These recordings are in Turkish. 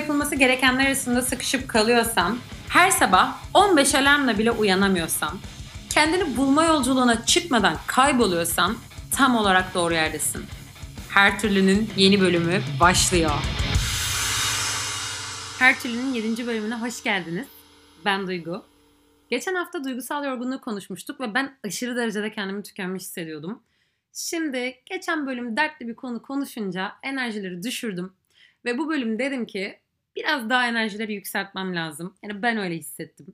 yapılması gerekenler arasında sıkışıp kalıyorsam, her sabah 15 alarmla bile uyanamıyorsam, kendini bulma yolculuğuna çıkmadan kayboluyorsan tam olarak doğru yerdesin. Her türlünün yeni bölümü başlıyor. Her türlünün 7. bölümüne hoş geldiniz. Ben Duygu. Geçen hafta duygusal yorgunluğu konuşmuştuk ve ben aşırı derecede kendimi tükenmiş hissediyordum. Şimdi geçen bölüm dertli bir konu konuşunca enerjileri düşürdüm. Ve bu bölüm dedim ki biraz daha enerjileri yükseltmem lazım. Yani ben öyle hissettim.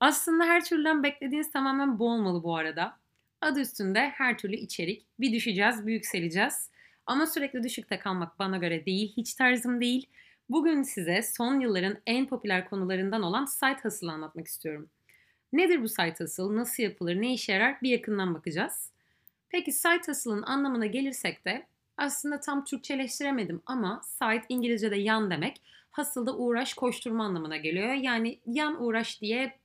Aslında her türlüden beklediğiniz tamamen bu olmalı bu arada. Adı üstünde her türlü içerik. Bir düşeceğiz, bir yükseleceğiz. Ama sürekli düşükte kalmak bana göre değil, hiç tarzım değil. Bugün size son yılların en popüler konularından olan site hustle'ı anlatmak istiyorum. Nedir bu site hustle, nasıl yapılır, ne işe yarar bir yakından bakacağız. Peki site hustle'ın anlamına gelirsek de aslında tam Türkçeleştiremedim ama site İngilizce'de yan demek. Hustle uğraş, koşturma anlamına geliyor. Yani yan uğraş diye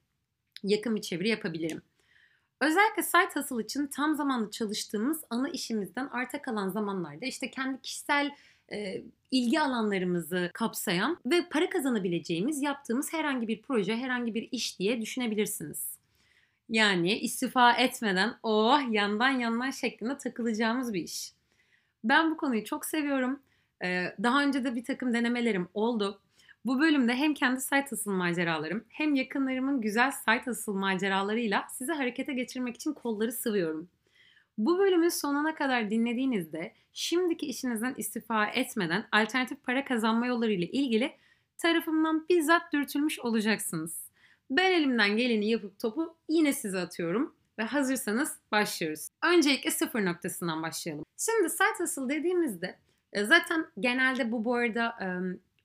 yakın bir çeviri yapabilirim. Özellikle site hustle için tam zamanlı çalıştığımız ana işimizden arta kalan zamanlarda işte kendi kişisel e, ilgi alanlarımızı kapsayan ve para kazanabileceğimiz yaptığımız herhangi bir proje, herhangi bir iş diye düşünebilirsiniz. Yani istifa etmeden oh yandan yandan şeklinde takılacağımız bir iş. Ben bu konuyu çok seviyorum. Daha önce de bir takım denemelerim oldu. Bu bölümde hem kendi site asıl maceralarım hem yakınlarımın güzel site asıl maceralarıyla sizi harekete geçirmek için kolları sıvıyorum. Bu bölümü sonuna kadar dinlediğinizde şimdiki işinizden istifa etmeden alternatif para kazanma yolları ile ilgili tarafımdan bizzat dürtülmüş olacaksınız. Ben elimden geleni yapıp topu yine size atıyorum ve hazırsanız başlıyoruz. Öncelikle sıfır noktasından başlayalım. Şimdi site hustle dediğimizde zaten genelde bu bu arada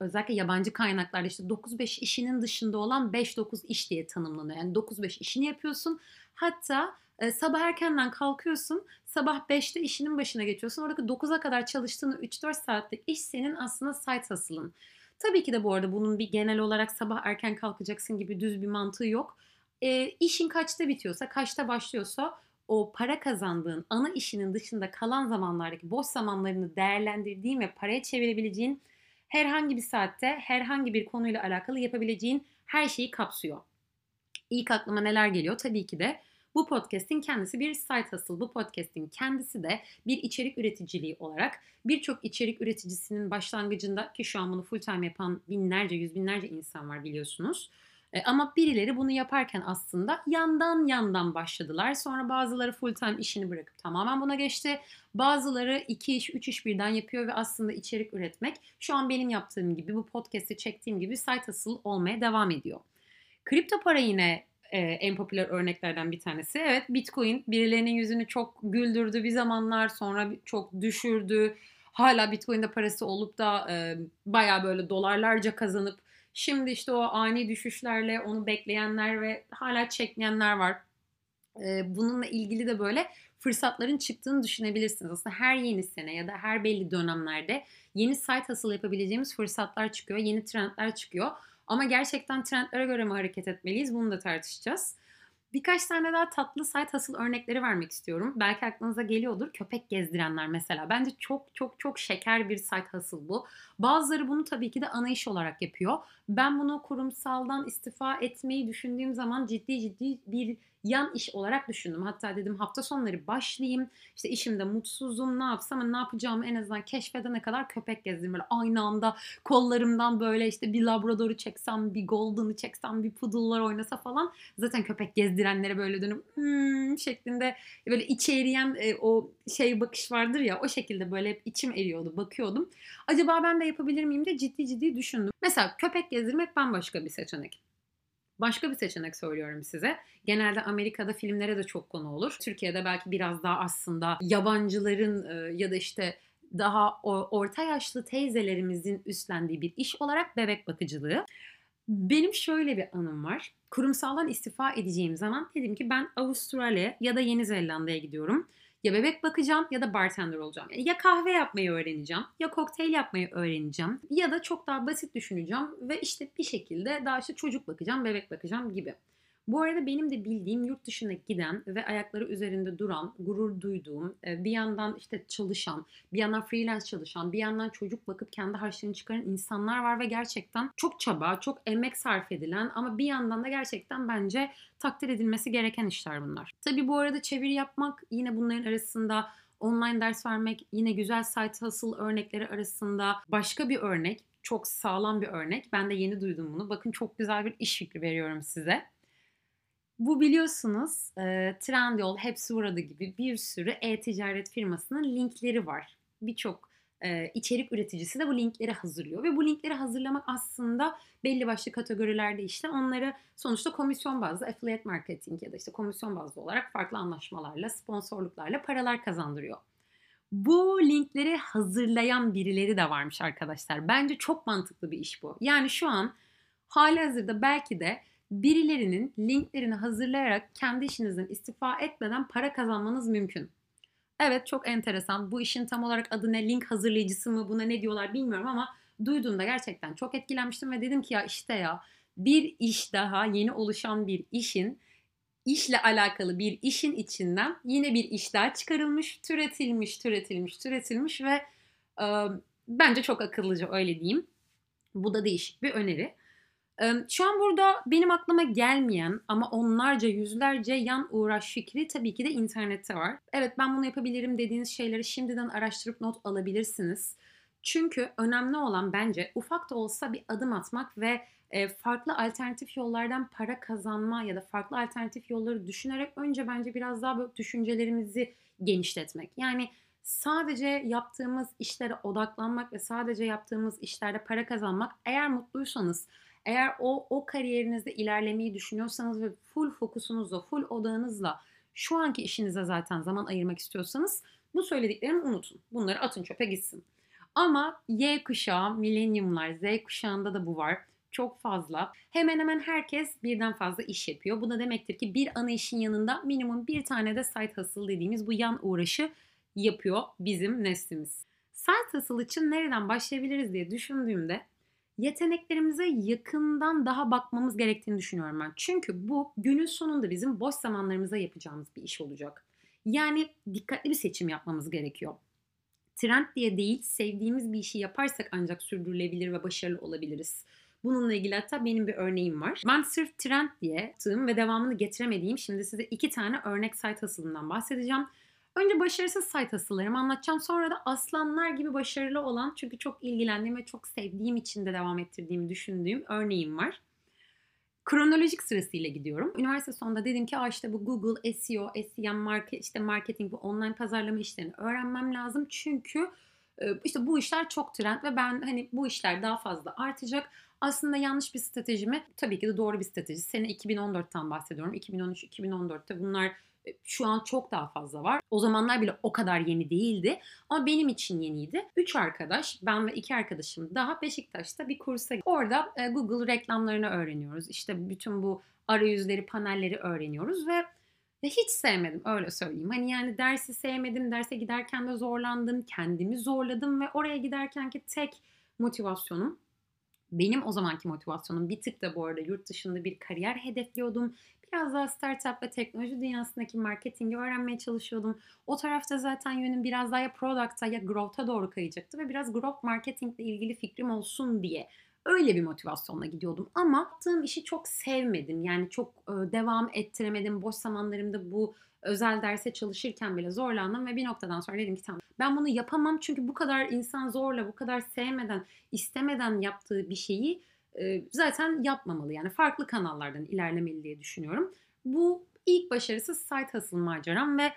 özellikle yabancı kaynaklarda işte 9-5 işinin dışında olan 5-9 iş diye tanımlanıyor. Yani 9-5 işini yapıyorsun. Hatta e, sabah erkenden kalkıyorsun. Sabah 5'te işinin başına geçiyorsun. Oradaki 9'a kadar çalıştığın 3-4 saatlik iş senin aslında site hustle'ın. Tabii ki de bu arada bunun bir genel olarak sabah erken kalkacaksın gibi düz bir mantığı yok. E, işin kaçta bitiyorsa, kaçta başlıyorsa o para kazandığın ana işinin dışında kalan zamanlardaki boş zamanlarını değerlendirdiğin ve paraya çevirebileceğin herhangi bir saatte herhangi bir konuyla alakalı yapabileceğin her şeyi kapsıyor. İlk aklıma neler geliyor? Tabii ki de bu podcast'in kendisi bir site hustle. Bu podcast'in kendisi de bir içerik üreticiliği olarak birçok içerik üreticisinin başlangıcında ki şu an bunu full time yapan binlerce, yüz binlerce insan var biliyorsunuz. E, ama birileri bunu yaparken aslında yandan yandan başladılar. Sonra bazıları full time işini bırakıp tamamen buna geçti. Bazıları iki iş, üç iş birden yapıyor ve aslında içerik üretmek şu an benim yaptığım gibi bu podcast'i çektiğim gibi site hustle olmaya devam ediyor. Kripto para yine e, en popüler örneklerden bir tanesi. Evet Bitcoin birilerinin yüzünü çok güldürdü bir zamanlar sonra çok düşürdü. Hala Bitcoin'de parası olup da e, baya böyle dolarlarca kazanıp şimdi işte o ani düşüşlerle onu bekleyenler ve hala çekleyenler var. E, bununla ilgili de böyle fırsatların çıktığını düşünebilirsiniz. Aslında her yeni sene ya da her belli dönemlerde yeni site hustle yapabileceğimiz fırsatlar çıkıyor, yeni trendler çıkıyor. Ama gerçekten trendlere göre mi hareket etmeliyiz bunu da tartışacağız. Birkaç tane daha tatlı site hustle örnekleri vermek istiyorum. Belki aklınıza geliyordur. Köpek gezdirenler mesela. Bence çok çok çok şeker bir site hustle bu. Bazıları bunu tabii ki de ana iş olarak yapıyor. Ben bunu kurumsaldan istifa etmeyi düşündüğüm zaman ciddi ciddi bir yan iş olarak düşündüm. Hatta dedim hafta sonları başlayayım. İşte işimde mutsuzum ne yapsam ne yapacağımı en azından keşfedene kadar köpek gezdim. Böyle aynı anda kollarımdan böyle işte bir labradoru çeksem, bir golden'ı çeksem, bir poodle'lar oynasa falan. Zaten köpek gezdirenlere böyle dönüp hmm şeklinde böyle içe eriyen e, o şey bakış vardır ya o şekilde böyle hep içim eriyordu bakıyordum. Acaba ben de yapabilir miyim diye ciddi ciddi düşündüm. Mesela köpek gezdirmek bambaşka bir seçenek. Başka bir seçenek söylüyorum size. Genelde Amerika'da filmlere de çok konu olur. Türkiye'de belki biraz daha aslında yabancıların e, ya da işte daha orta yaşlı teyzelerimizin üstlendiği bir iş olarak bebek bakıcılığı. Benim şöyle bir anım var. Kurumsaldan istifa edeceğim zaman dedim ki ben Avustralya ya da Yeni Zelanda'ya gidiyorum. Ya bebek bakacağım ya da bartender olacağım. Ya kahve yapmayı öğreneceğim ya kokteyl yapmayı öğreneceğim ya da çok daha basit düşüneceğim ve işte bir şekilde daha işte çocuk bakacağım, bebek bakacağım gibi. Bu arada benim de bildiğim yurt dışına giden ve ayakları üzerinde duran, gurur duyduğum, e, bir yandan işte çalışan, bir yandan freelance çalışan, bir yandan çocuk bakıp kendi harçlığını çıkaran insanlar var ve gerçekten çok çaba, çok emek sarf edilen ama bir yandan da gerçekten bence takdir edilmesi gereken işler bunlar. Tabi bu arada çeviri yapmak yine bunların arasında online ders vermek yine güzel site hustle örnekleri arasında başka bir örnek. Çok sağlam bir örnek. Ben de yeni duydum bunu. Bakın çok güzel bir iş fikri veriyorum size. Bu biliyorsunuz e, Trendyol, hepsi burada gibi bir sürü e-ticaret firmasının linkleri var. Birçok e, içerik üreticisi de bu linkleri hazırlıyor ve bu linkleri hazırlamak aslında belli başlı kategorilerde işte onları sonuçta komisyon bazlı affiliate marketing ya da işte komisyon bazlı olarak farklı anlaşmalarla, sponsorluklarla paralar kazandırıyor. Bu linkleri hazırlayan birileri de varmış arkadaşlar. Bence çok mantıklı bir iş bu. Yani şu an hali hazırda belki de birilerinin linklerini hazırlayarak kendi işinizden istifa etmeden para kazanmanız mümkün. Evet çok enteresan. Bu işin tam olarak adı ne? Link hazırlayıcısı mı? Buna ne diyorlar bilmiyorum ama duyduğumda gerçekten çok etkilenmiştim ve dedim ki ya işte ya bir iş daha yeni oluşan bir işin işle alakalı bir işin içinden yine bir iş daha çıkarılmış, türetilmiş, türetilmiş, türetilmiş ve e, bence çok akıllıca öyle diyeyim. Bu da değişik bir öneri. Şu an burada benim aklıma gelmeyen ama onlarca yüzlerce yan uğraş fikri tabii ki de internette var. Evet ben bunu yapabilirim dediğiniz şeyleri şimdiden araştırıp not alabilirsiniz. Çünkü önemli olan bence ufak da olsa bir adım atmak ve farklı alternatif yollardan para kazanma ya da farklı alternatif yolları düşünerek önce bence biraz daha böyle düşüncelerimizi genişletmek. Yani sadece yaptığımız işlere odaklanmak ve sadece yaptığımız işlerde para kazanmak eğer mutluysanız eğer o o kariyerinizde ilerlemeyi düşünüyorsanız ve full fokusunuzla, full odağınızla şu anki işinize zaten zaman ayırmak istiyorsanız bu söylediklerimi unutun. Bunları atın çöpe gitsin. Ama Y kuşağı, milenyumlar, Z kuşağında da bu var. Çok fazla. Hemen hemen herkes birden fazla iş yapıyor. Bu da demektir ki bir ana işin yanında minimum bir tane de side hustle dediğimiz bu yan uğraşı yapıyor bizim neslimiz. Side hustle için nereden başlayabiliriz diye düşündüğümde yeteneklerimize yakından daha bakmamız gerektiğini düşünüyorum ben. Çünkü bu günün sonunda bizim boş zamanlarımıza yapacağımız bir iş olacak. Yani dikkatli bir seçim yapmamız gerekiyor. Trend diye değil, sevdiğimiz bir işi yaparsak ancak sürdürülebilir ve başarılı olabiliriz. Bununla ilgili hatta benim bir örneğim var. Ben sırf trend diye yaptığım ve devamını getiremediğim şimdi size iki tane örnek site hasılından bahsedeceğim. Önce başarısız site hasıllarımı anlatacağım. Sonra da aslanlar gibi başarılı olan çünkü çok ilgilendiğim ve çok sevdiğim için de devam ettirdiğimi düşündüğüm örneğim var. Kronolojik sırasıyla gidiyorum. Üniversite sonunda dedim ki işte bu Google, SEO, SEM, market, işte marketing, bu online pazarlama işlerini öğrenmem lazım. Çünkü e, işte bu işler çok trend ve ben hani bu işler daha fazla artacak. Aslında yanlış bir strateji mi? Tabii ki de doğru bir strateji. Sene 2014'ten bahsediyorum. 2013-2014'te bunlar şu an çok daha fazla var. O zamanlar bile o kadar yeni değildi. Ama benim için yeniydi. Üç arkadaş, ben ve iki arkadaşım daha Beşiktaş'ta bir kursa Orada e, Google reklamlarını öğreniyoruz. İşte bütün bu arayüzleri, panelleri öğreniyoruz ve ve hiç sevmedim öyle söyleyeyim. Hani yani dersi sevmedim, derse giderken de zorlandım, kendimi zorladım ve oraya giderkenki tek motivasyonum benim o zamanki motivasyonum bir tık da bu arada yurt dışında bir kariyer hedefliyordum. Biraz daha startup ve teknoloji dünyasındaki marketingi öğrenmeye çalışıyordum. O tarafta zaten yönüm biraz daha ya product'a ya growth'a doğru kayacaktı ve biraz growth marketingle ilgili fikrim olsun diye öyle bir motivasyonla gidiyordum. Ama yaptığım işi çok sevmedim. Yani çok devam ettiremedim. Boş zamanlarımda bu özel derse çalışırken bile zorlandım ve bir noktadan sonra dedim ki tamam ben bunu yapamam çünkü bu kadar insan zorla, bu kadar sevmeden, istemeden yaptığı bir şeyi zaten yapmamalı. Yani farklı kanallardan ilerlemeli diye düşünüyorum. Bu ilk başarısı site hustle maceram ve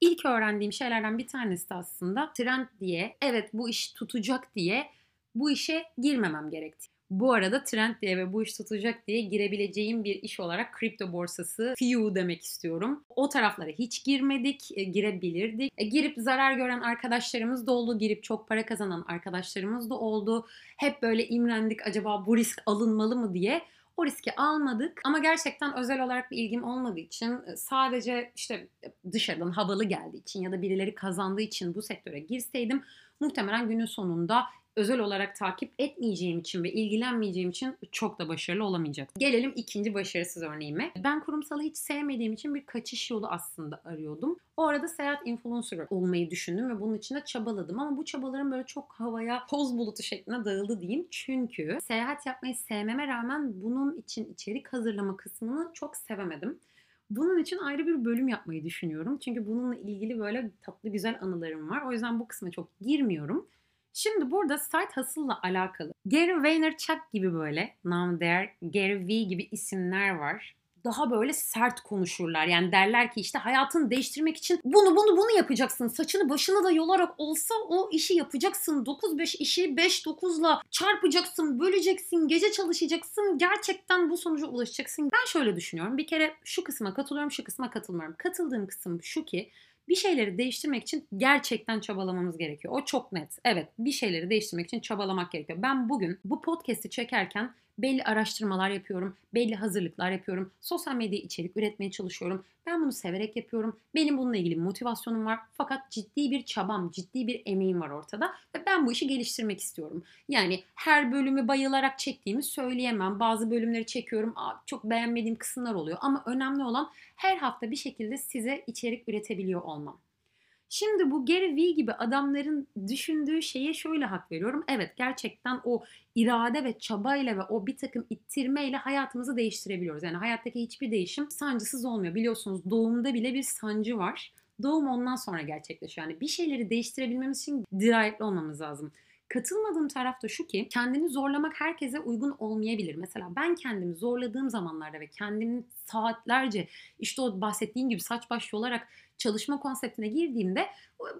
ilk öğrendiğim şeylerden bir tanesi de aslında trend diye, evet bu iş tutacak diye bu işe girmemem gerekti. Bu arada trend diye ve bu iş tutacak diye girebileceğim bir iş olarak kripto borsası FIU demek istiyorum. O taraflara hiç girmedik, e, girebilirdik. E, girip zarar gören arkadaşlarımız da oldu, girip çok para kazanan arkadaşlarımız da oldu. Hep böyle imrendik acaba bu risk alınmalı mı diye. O riski almadık ama gerçekten özel olarak bir ilgim olmadığı için e, sadece işte dışarıdan havalı geldiği için ya da birileri kazandığı için bu sektöre girseydim muhtemelen günün sonunda özel olarak takip etmeyeceğim için ve ilgilenmeyeceğim için çok da başarılı olamayacak. Gelelim ikinci başarısız örneğime. Ben kurumsalı hiç sevmediğim için bir kaçış yolu aslında arıyordum. O arada seyahat influencer olmayı düşündüm ve bunun için de çabaladım. Ama bu çabalarım böyle çok havaya toz bulutu şeklinde dağıldı diyeyim. Çünkü seyahat yapmayı sevmeme rağmen bunun için içerik hazırlama kısmını çok sevemedim. Bunun için ayrı bir bölüm yapmayı düşünüyorum. Çünkü bununla ilgili böyle tatlı güzel anılarım var. O yüzden bu kısma çok girmiyorum. Şimdi burada site hustle'la alakalı Gary Vaynerchuk gibi böyle namı değer Gary V gibi isimler var. Daha böyle sert konuşurlar. Yani derler ki işte hayatını değiştirmek için bunu bunu bunu yapacaksın. Saçını başını da yolarak olsa o işi yapacaksın. 9-5 işi 5-9'la çarpacaksın, böleceksin, gece çalışacaksın. Gerçekten bu sonuca ulaşacaksın. Ben şöyle düşünüyorum. Bir kere şu kısma katılıyorum, şu kısma katılmıyorum. Katıldığım kısım şu ki bir şeyleri değiştirmek için gerçekten çabalamamız gerekiyor. O çok net. Evet bir şeyleri değiştirmek için çabalamak gerekiyor. Ben bugün bu podcast'i çekerken belli araştırmalar yapıyorum, belli hazırlıklar yapıyorum. Sosyal medya içerik üretmeye çalışıyorum. Ben bunu severek yapıyorum. Benim bununla ilgili motivasyonum var. Fakat ciddi bir çabam, ciddi bir emeğim var ortada. Ve ben bu işi geliştirmek istiyorum. Yani her bölümü bayılarak çektiğimi söyleyemem. Bazı bölümleri çekiyorum. Aa, çok beğenmediğim kısımlar oluyor. Ama önemli olan her hafta bir şekilde size içerik üretebiliyor olmam. Şimdi bu Gary Vee gibi adamların düşündüğü şeye şöyle hak veriyorum. Evet gerçekten o irade ve çabayla ve o bir takım ittirmeyle hayatımızı değiştirebiliyoruz. Yani hayattaki hiçbir değişim sancısız olmuyor. Biliyorsunuz doğumda bile bir sancı var. Doğum ondan sonra gerçekleşiyor. Yani bir şeyleri değiştirebilmemiz için dirayetli olmamız lazım. Katılmadığım taraf da şu ki kendini zorlamak herkese uygun olmayabilir. Mesela ben kendimi zorladığım zamanlarda ve kendimi saatlerce işte o bahsettiğim gibi saç baş yolarak çalışma konseptine girdiğimde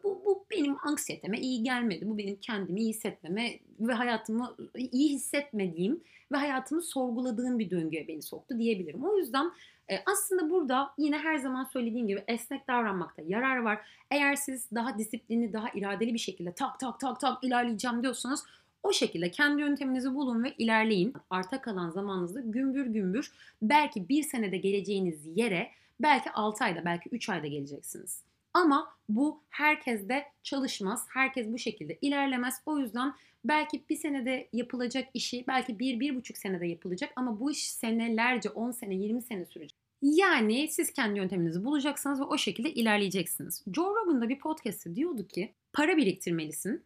bu, bu benim anksiyeteme iyi gelmedi. Bu benim kendimi iyi hissetmeme ve hayatımı iyi hissetmediğim ve hayatımı sorguladığım bir döngüye beni soktu diyebilirim. O yüzden e, aslında burada yine her zaman söylediğim gibi esnek davranmakta yarar var. Eğer siz daha disiplinli, daha iradeli bir şekilde tak tak tak tak ilerleyeceğim diyorsanız o şekilde kendi yönteminizi bulun ve ilerleyin. Arta kalan zamanınızda gümbür gümbür belki bir senede geleceğiniz yere belki 6 ayda belki 3 ayda geleceksiniz. Ama bu herkeste çalışmaz. Herkes bu şekilde ilerlemez. O yüzden belki bir senede yapılacak işi belki bir, bir buçuk senede yapılacak ama bu iş senelerce, 10 sene, 20 sene sürecek. Yani siz kendi yönteminizi bulacaksınız ve o şekilde ilerleyeceksiniz. Joe Rogan'da bir podcast'ı diyordu ki para biriktirmelisin.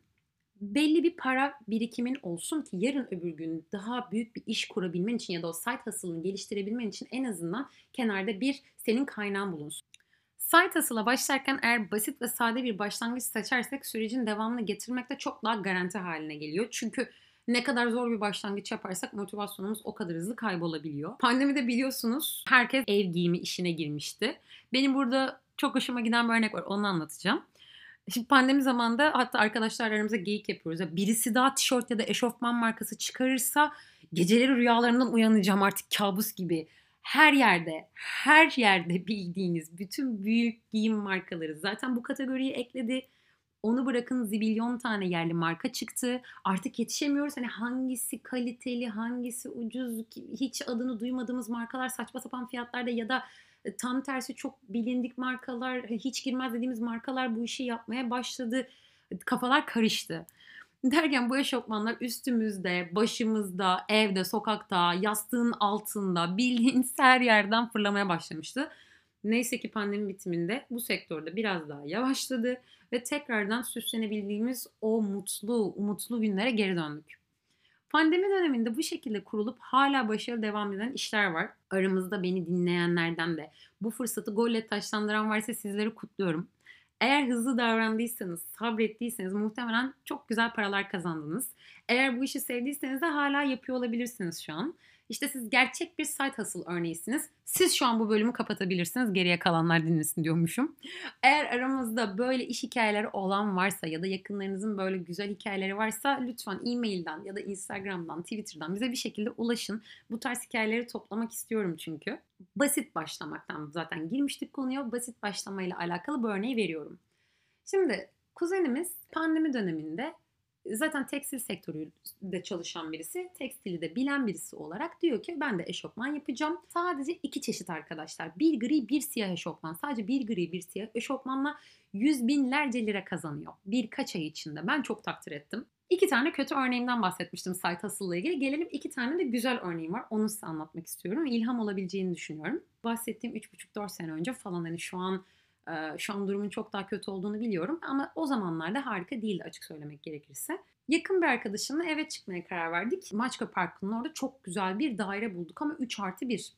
Belli bir para birikimin olsun ki yarın öbür gün daha büyük bir iş kurabilmen için ya da o site hustle'ını geliştirebilmen için en azından kenarda bir senin kaynağın bulunsun. Site hustle'a başlarken eğer basit ve sade bir başlangıç seçersek sürecin devamını getirmek de çok daha garanti haline geliyor. Çünkü ne kadar zor bir başlangıç yaparsak motivasyonumuz o kadar hızlı kaybolabiliyor. Pandemide biliyorsunuz herkes ev giyimi işine girmişti. Benim burada çok hoşuma giden bir örnek var onu anlatacağım. Şimdi pandemi zamanında hatta arkadaşlar aramızda geyik yapıyoruz. Ya birisi daha tişört ya da eşofman markası çıkarırsa geceleri rüyalarından uyanacağım artık kabus gibi her yerde, her yerde bildiğiniz bütün büyük giyim markaları zaten bu kategoriye ekledi. Onu bırakın zibilyon tane yerli marka çıktı. Artık yetişemiyoruz. Hani hangisi kaliteli, hangisi ucuz, hiç adını duymadığımız markalar saçma sapan fiyatlarda ya da tam tersi çok bilindik markalar, hiç girmez dediğimiz markalar bu işi yapmaya başladı. Kafalar karıştı. Derken bu eşofmanlar üstümüzde, başımızda, evde, sokakta, yastığın altında, bildiğiniz her yerden fırlamaya başlamıştı. Neyse ki pandemi bitiminde bu sektörde biraz daha yavaşladı ve tekrardan süslenebildiğimiz o mutlu, umutlu günlere geri döndük. Pandemi döneminde bu şekilde kurulup hala başarılı devam eden işler var. Aramızda beni dinleyenlerden de bu fırsatı golle taşlandıran varsa sizleri kutluyorum. Eğer hızlı davrandıysanız, sabrettiyseniz muhtemelen çok güzel paralar kazandınız. Eğer bu işi sevdiyseniz de hala yapıyor olabilirsiniz şu an. İşte siz gerçek bir side hustle örneğisiniz. Siz şu an bu bölümü kapatabilirsiniz. Geriye kalanlar dinlesin diyormuşum. Eğer aramızda böyle iş hikayeleri olan varsa ya da yakınlarınızın böyle güzel hikayeleri varsa lütfen e-mailden ya da Instagram'dan, Twitter'dan bize bir şekilde ulaşın. Bu tarz hikayeleri toplamak istiyorum çünkü. Basit başlamaktan zaten girmiştik konuya. Basit başlamayla alakalı bu örneği veriyorum. Şimdi kuzenimiz pandemi döneminde zaten tekstil sektöründe çalışan birisi, tekstili de bilen birisi olarak diyor ki ben de eşofman yapacağım. Sadece iki çeşit arkadaşlar. Bir gri bir siyah eşofman. Sadece bir gri bir siyah eşofmanla yüz binlerce lira kazanıyor. Birkaç ay içinde. Ben çok takdir ettim. İki tane kötü örneğimden bahsetmiştim site hustle'la ilgili. Gelelim iki tane de güzel örneğim var. Onu size anlatmak istiyorum. İlham olabileceğini düşünüyorum. Bahsettiğim 3,5-4 sene önce falan hani şu an şu an durumun çok daha kötü olduğunu biliyorum ama o zamanlarda harika değildi açık söylemek gerekirse. Yakın bir arkadaşımla eve çıkmaya karar verdik. Maçka Parkı'nın orada çok güzel bir daire bulduk ama 3 artı 1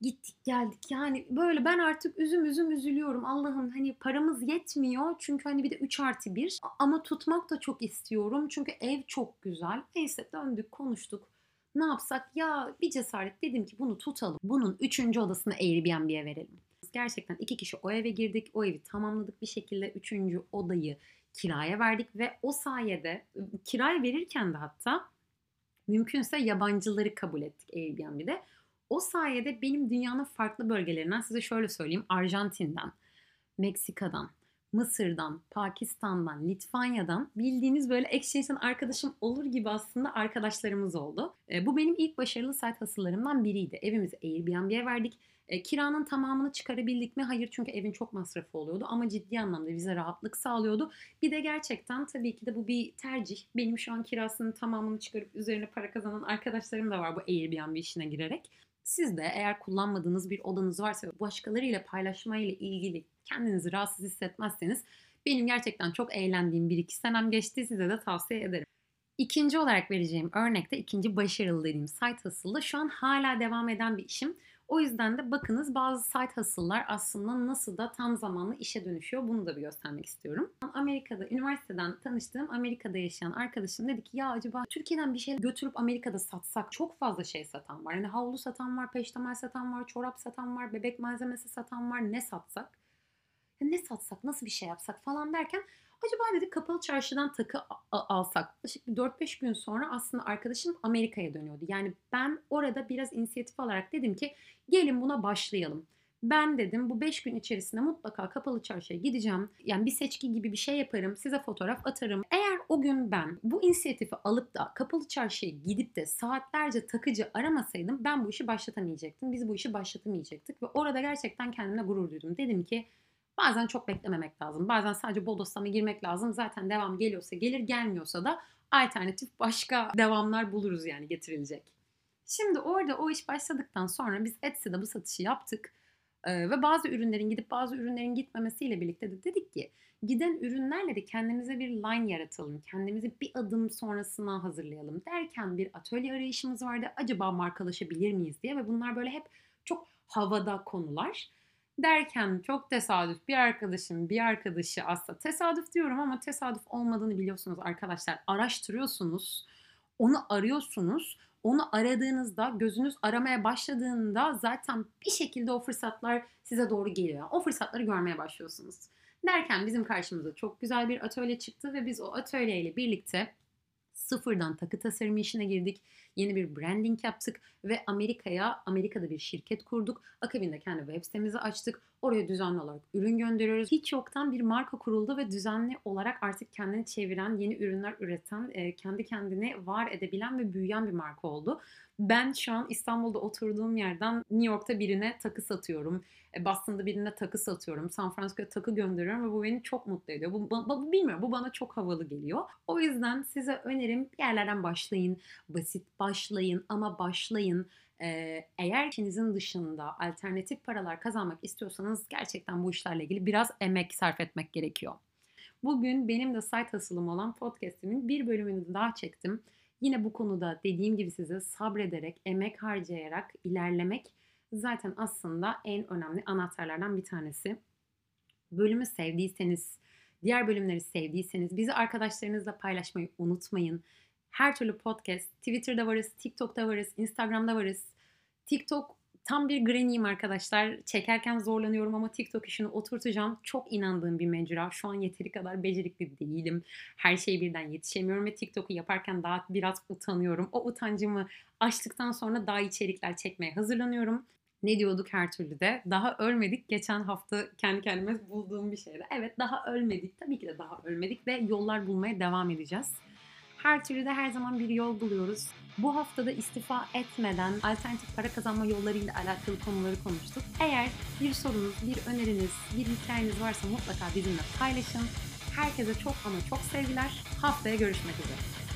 gittik geldik. Yani böyle ben artık üzüm üzüm üzülüyorum. Allah'ım hani paramız yetmiyor. Çünkü hani bir de 3 artı 1 ama tutmak da çok istiyorum. Çünkü ev çok güzel. Neyse döndük konuştuk. Ne yapsak? Ya bir cesaret dedim ki bunu tutalım. Bunun 3. odasını Airbnb'ye verelim gerçekten iki kişi o eve girdik o evi tamamladık bir şekilde 3. odayı kiraya verdik ve o sayede kiraya verirken de hatta mümkünse yabancıları kabul ettik Airbnb'de. O sayede benim dünyanın farklı bölgelerinden size şöyle söyleyeyim. Arjantin'den, Meksika'dan, Mısır'dan, Pakistan'dan, Litvanya'dan bildiğiniz böyle Exchange'den arkadaşım olur gibi aslında arkadaşlarımız oldu. E, bu benim ilk başarılı site hasılarımdan biriydi. Evimizi Airbnb'ye verdik. E, kiranın tamamını çıkarabildik mi? Hayır çünkü evin çok masrafı oluyordu ama ciddi anlamda bize rahatlık sağlıyordu. Bir de gerçekten tabii ki de bu bir tercih. Benim şu an kirasının tamamını çıkarıp üzerine para kazanan arkadaşlarım da var bu Airbnb işine girerek. Siz de eğer kullanmadığınız bir odanız varsa başkalarıyla paylaşmayla ilgili kendinizi rahatsız hissetmezseniz benim gerçekten çok eğlendiğim bir iki senem geçti. Size de tavsiye ederim. İkinci olarak vereceğim örnekte ikinci başarılı dediğim site hustle'da şu an hala devam eden bir işim. O yüzden de bakınız bazı site hustle'lar aslında nasıl da tam zamanlı işe dönüşüyor. Bunu da bir göstermek istiyorum. Amerika'da, üniversiteden tanıştığım Amerika'da yaşayan arkadaşım dedi ki ya acaba Türkiye'den bir şey götürüp Amerika'da satsak çok fazla şey satan var. Yani havlu satan var, peştemal satan var, çorap satan var, bebek malzemesi satan var. Ne satsak? Ne satsak, nasıl bir şey yapsak falan derken Acaba dedi kapalı çarşıdan takı alsak. Yaklaşık 4-5 gün sonra aslında arkadaşım Amerika'ya dönüyordu. Yani ben orada biraz inisiyatif alarak dedim ki gelin buna başlayalım. Ben dedim bu 5 gün içerisinde mutlaka kapalı çarşıya gideceğim. Yani bir seçki gibi bir şey yaparım. Size fotoğraf atarım. Eğer o gün ben bu inisiyatifi alıp da kapalı çarşıya gidip de saatlerce takıcı aramasaydım ben bu işi başlatamayacaktım. Biz bu işi başlatamayacaktık. Ve orada gerçekten kendime gurur duydum. Dedim ki Bazen çok beklememek lazım. Bazen sadece bodoslama girmek lazım. Zaten devam geliyorsa gelir, gelmiyorsa da alternatif başka devamlar buluruz yani getirilecek. Şimdi orada o iş başladıktan sonra biz Etsy'de bu satışı yaptık. Ee, ve bazı ürünlerin gidip bazı ürünlerin gitmemesiyle birlikte de dedik ki giden ürünlerle de kendimize bir line yaratalım. Kendimizi bir adım sonrasına hazırlayalım derken bir atölye arayışımız vardı. Acaba markalaşabilir miyiz diye ve bunlar böyle hep çok havada konular. Derken çok tesadüf bir arkadaşım bir arkadaşı aslında tesadüf diyorum ama tesadüf olmadığını biliyorsunuz arkadaşlar. Araştırıyorsunuz, onu arıyorsunuz. Onu aradığınızda, gözünüz aramaya başladığında zaten bir şekilde o fırsatlar size doğru geliyor. O fırsatları görmeye başlıyorsunuz. Derken bizim karşımıza çok güzel bir atölye çıktı ve biz o atölyeyle birlikte sıfırdan takı tasarımı işine girdik. Yeni bir branding yaptık ve Amerika'ya, Amerika'da bir şirket kurduk. Akabinde kendi web sitemizi açtık. Oraya düzenli olarak ürün gönderiyoruz. Hiç yoktan bir marka kuruldu ve düzenli olarak artık kendini çeviren, yeni ürünler üreten, kendi kendini var edebilen ve büyüyen bir marka oldu. Ben şu an İstanbul'da oturduğum yerden New York'ta birine takı satıyorum. E, Boston'da birine takı satıyorum. San Francisco'ya takı gönderiyorum ve bu beni çok mutlu ediyor. Bu, bu, bu bilmiyorum bu bana çok havalı geliyor. O yüzden size önerim bir yerlerden başlayın. Basit başlayın ama başlayın. Eğer işinizin dışında alternatif paralar kazanmak istiyorsanız gerçekten bu işlerle ilgili biraz emek sarf etmek gerekiyor. Bugün benim de site asılım olan podcast'imin bir bölümünü daha çektim. Yine bu konuda dediğim gibi size sabrederek, emek harcayarak ilerlemek zaten aslında en önemli anahtarlardan bir tanesi. Bölümü sevdiyseniz, diğer bölümleri sevdiyseniz bizi arkadaşlarınızla paylaşmayı unutmayın. Her türlü podcast, Twitter'da varız, TikTok'ta varız, Instagram'da varız. TikTok tam bir granny'im arkadaşlar. Çekerken zorlanıyorum ama TikTok işini oturtacağım. Çok inandığım bir mecra. Şu an yeteri kadar becerikli değilim. Her şeyi birden yetişemiyorum ve TikTok'u yaparken daha biraz utanıyorum. O utancımı açtıktan sonra daha içerikler çekmeye hazırlanıyorum. Ne diyorduk her türlü de? Daha ölmedik. Geçen hafta kendi kendime bulduğum bir şeydi. Evet daha ölmedik. Tabii ki de daha ölmedik ve yollar bulmaya devam edeceğiz. Her türlü de her zaman bir yol buluyoruz. Bu haftada istifa etmeden alternatif para kazanma yollarıyla alakalı konuları konuştuk. Eğer bir sorunuz, bir öneriniz, bir hikayeniz varsa mutlaka bizimle paylaşın. Herkese çok ama çok sevgiler. Haftaya görüşmek üzere.